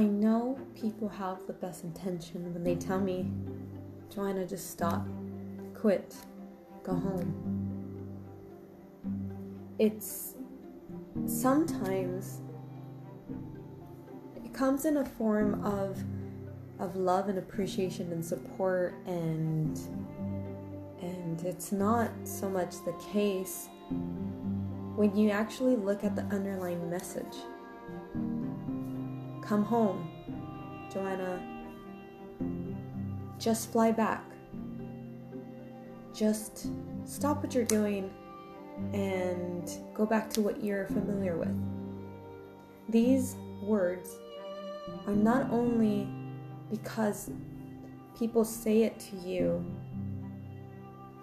I know people have the best intention when they tell me, Joanna, just stop, quit, go home. It's sometimes it comes in a form of of love and appreciation and support and and it's not so much the case when you actually look at the underlying message come home. Joanna just fly back. Just stop what you're doing and go back to what you're familiar with. These words are not only because people say it to you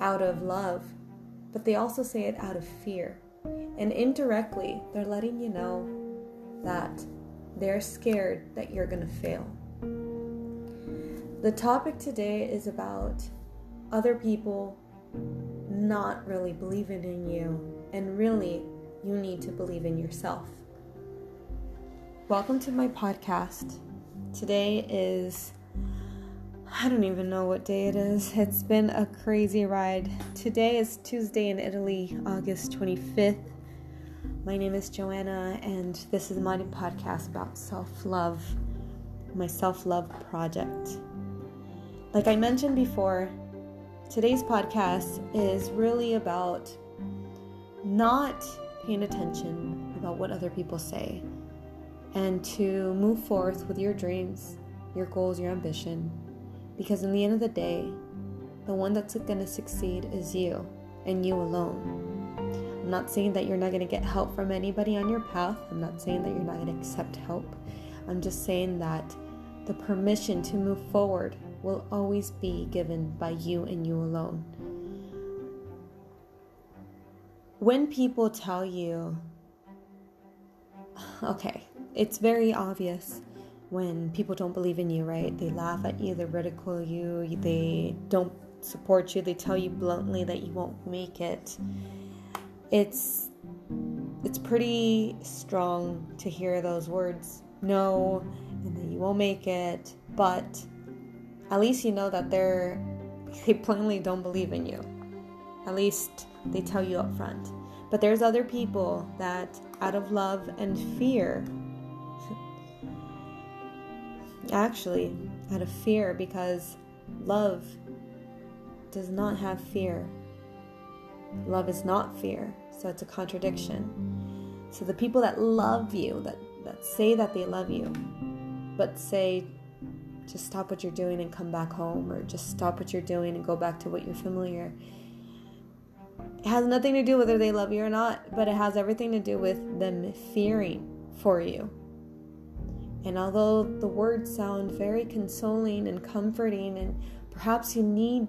out of love, but they also say it out of fear. And indirectly, they're letting you know that they're scared that you're going to fail. The topic today is about other people not really believing in you, and really, you need to believe in yourself. Welcome to my podcast. Today is, I don't even know what day it is. It's been a crazy ride. Today is Tuesday in Italy, August 25th. My name is Joanna, and this is my podcast about self love, my self love project. Like I mentioned before, today's podcast is really about not paying attention about what other people say and to move forth with your dreams, your goals, your ambition. Because in the end of the day, the one that's going to succeed is you and you alone. I'm not saying that you're not going to get help from anybody on your path. I'm not saying that you're not going to accept help. I'm just saying that the permission to move forward will always be given by you and you alone. When people tell you, okay, it's very obvious when people don't believe in you, right? They laugh at you, they ridicule you, they don't support you, they tell you bluntly that you won't make it. It's it's pretty strong to hear those words no and that you won't make it, but at least you know that they're they plainly don't believe in you. At least they tell you up front. But there's other people that out of love and fear actually out of fear because love does not have fear. Love is not fear, so it's a contradiction. So the people that love you, that, that say that they love you, but say, just stop what you're doing and come back home, or just stop what you're doing and go back to what you're familiar. It has nothing to do whether they love you or not, but it has everything to do with them fearing for you and although the words sound very consoling and comforting, and perhaps you need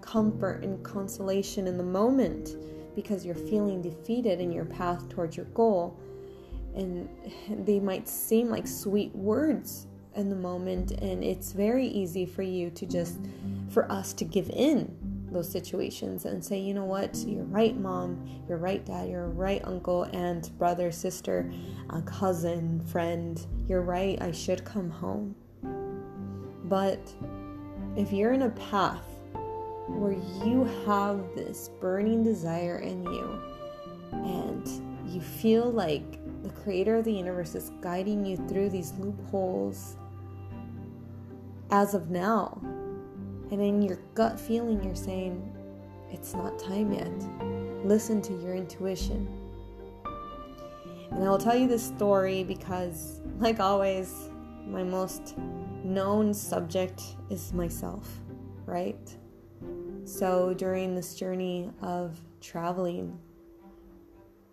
comfort and consolation in the moment because you're feeling defeated in your path towards your goal, and they might seem like sweet words in the moment, and it's very easy for you to just, for us to give in those situations and say, you know what, you're right, mom, you're right, dad, you're right, uncle, aunt, brother, sister, a cousin, friend, you're right, I should come home. But if you're in a path where you have this burning desire in you and you feel like the creator of the universe is guiding you through these loopholes as of now, and in your gut feeling, you're saying, it's not time yet. Listen to your intuition. And I will tell you this story because, like always, my most known subject is myself, right? So during this journey of traveling,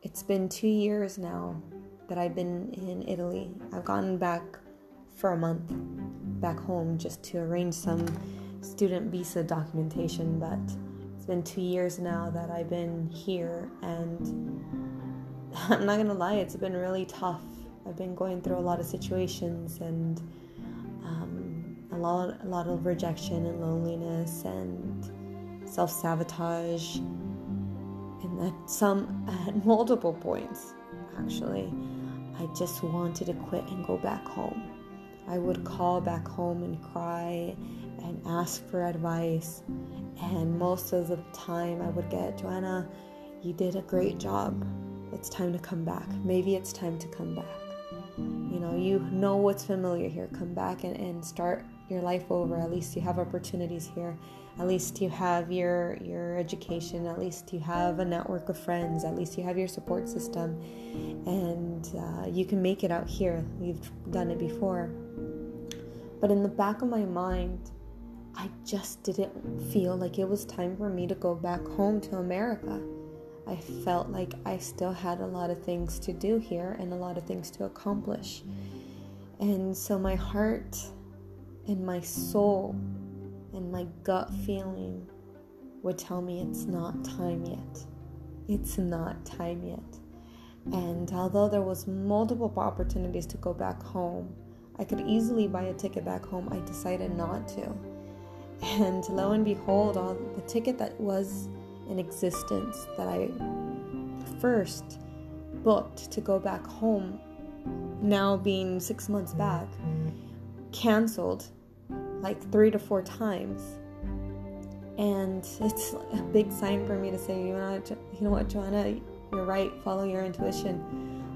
it's been two years now that I've been in Italy. I've gone back for a month back home just to arrange some student visa documentation, but it's been two years now that I've been here, and I'm not gonna lie, it's been really tough. I've been going through a lot of situations and um, a lot, a lot of rejection and loneliness and self sabotage, and at some uh, at multiple points, actually, I just wanted to quit and go back home. I would call back home and cry and ask for advice. And most of the time, I would get, Joanna, you did a great job. It's time to come back. Maybe it's time to come back. You know, you know what's familiar here. Come back and, and start your life over. At least you have opportunities here. At least you have your your education. At least you have a network of friends. At least you have your support system, and uh, you can make it out here. You've done it before. But in the back of my mind, I just didn't feel like it was time for me to go back home to America. I felt like I still had a lot of things to do here and a lot of things to accomplish. And so my heart and my soul and my gut feeling would tell me it's not time yet. It's not time yet. And although there was multiple opportunities to go back home, I could easily buy a ticket back home. I decided not to. And lo and behold, all the ticket that was in existence that I first booked to go back home, now being six months back, canceled like three to four times. And it's a big sign for me to say, you know, you know what, Joanna, you're right. Follow your intuition.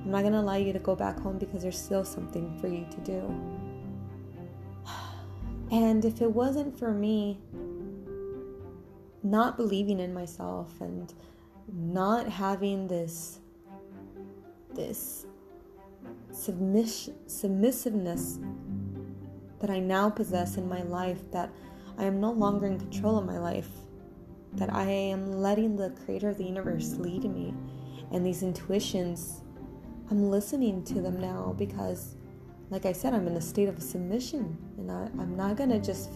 I'm not gonna allow you to go back home because there's still something for you to do. And if it wasn't for me not believing in myself and not having this this submission submissiveness that I now possess in my life that I am no longer in control of my life that I am letting the creator of the universe lead me and these intuitions I'm listening to them now because like I said I'm in a state of submission and I, I'm not gonna just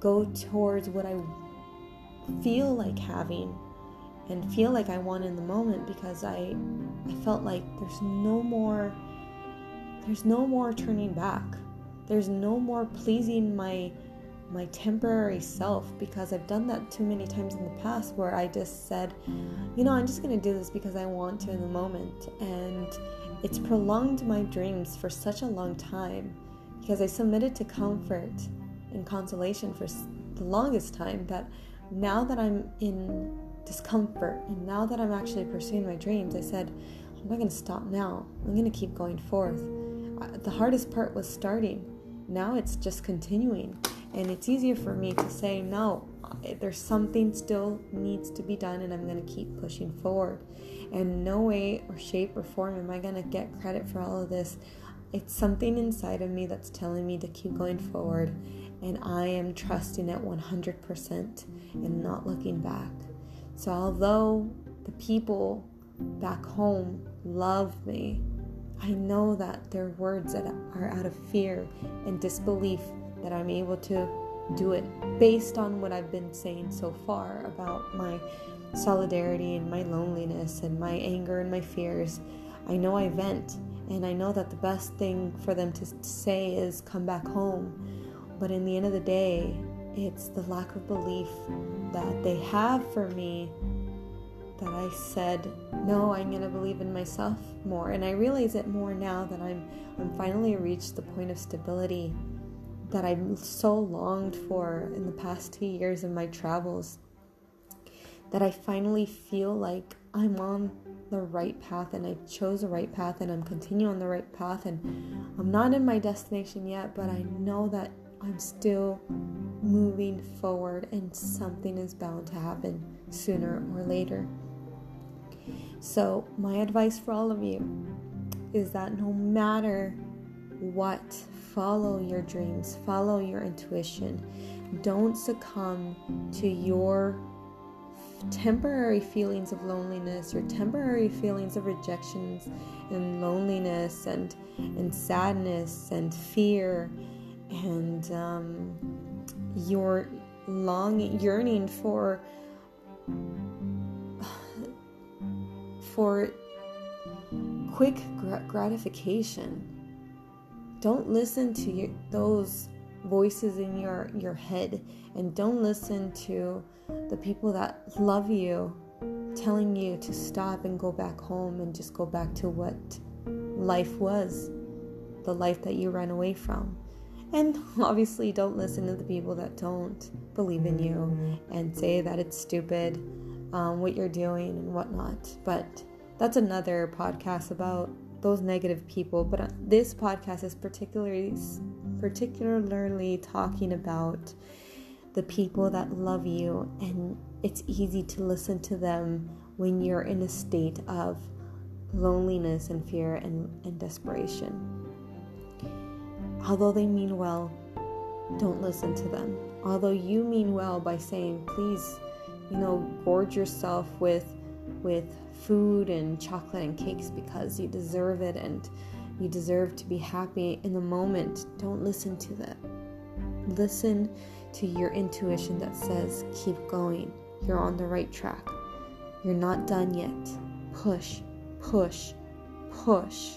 go towards what I feel like having and feel like I want in the moment because I I felt like there's no more there's no more turning back. There's no more pleasing my my temporary self because I've done that too many times in the past where I just said, you know, I'm just going to do this because I want to in the moment and it's prolonged my dreams for such a long time because I submitted to comfort and consolation for the longest time that now that I'm in discomfort and now that I'm actually pursuing my dreams, I said, I'm not going to stop now. I'm going to keep going forth. The hardest part was starting. Now it's just continuing. And it's easier for me to say, no, eh, there's something still needs to be done, and I'm going to keep pushing forward. And no way or shape or form am I going to get credit for all of this. It's something inside of me that's telling me to keep going forward and I am trusting it 100% and not looking back. So, although the people back home love me, I know that their words that are out of fear and disbelief that I'm able to do it based on what I've been saying so far about my solidarity and my loneliness and my anger and my fears. I know I vent, and I know that the best thing for them to say is come back home but in the end of the day, it's the lack of belief that they have for me that I said, no, I'm gonna believe in myself more. And I realize it more now that I'm I'm finally reached the point of stability that I've so longed for in the past two years of my travels. That I finally feel like I'm on the right path and I chose the right path and I'm continuing on the right path and I'm not in my destination yet, but I know that I'm still moving forward and something is bound to happen sooner or later. So, my advice for all of you is that no matter what, follow your dreams, follow your intuition. Don't succumb to your temporary feelings of loneliness or temporary feelings of rejections and loneliness and and sadness and fear and um, your long yearning for for quick gratification don't listen to your, those voices in your your head and don't listen to the people that love you telling you to stop and go back home and just go back to what life was the life that you run away from. And obviously, don't listen to the people that don't believe in you and say that it's stupid um, what you're doing and whatnot. But that's another podcast about those negative people. But uh, this podcast is particularly particularly talking about the people that love you, and it's easy to listen to them when you're in a state of loneliness and fear and, and desperation. Although they mean well, don't listen to them. Although you mean well by saying, please, you know, gorge yourself with with food and chocolate and cakes because you deserve it and you deserve to be happy in the moment. Don't listen to that. Listen to your intuition that says, keep going. You're on the right track. You're not done yet. Push, push, push.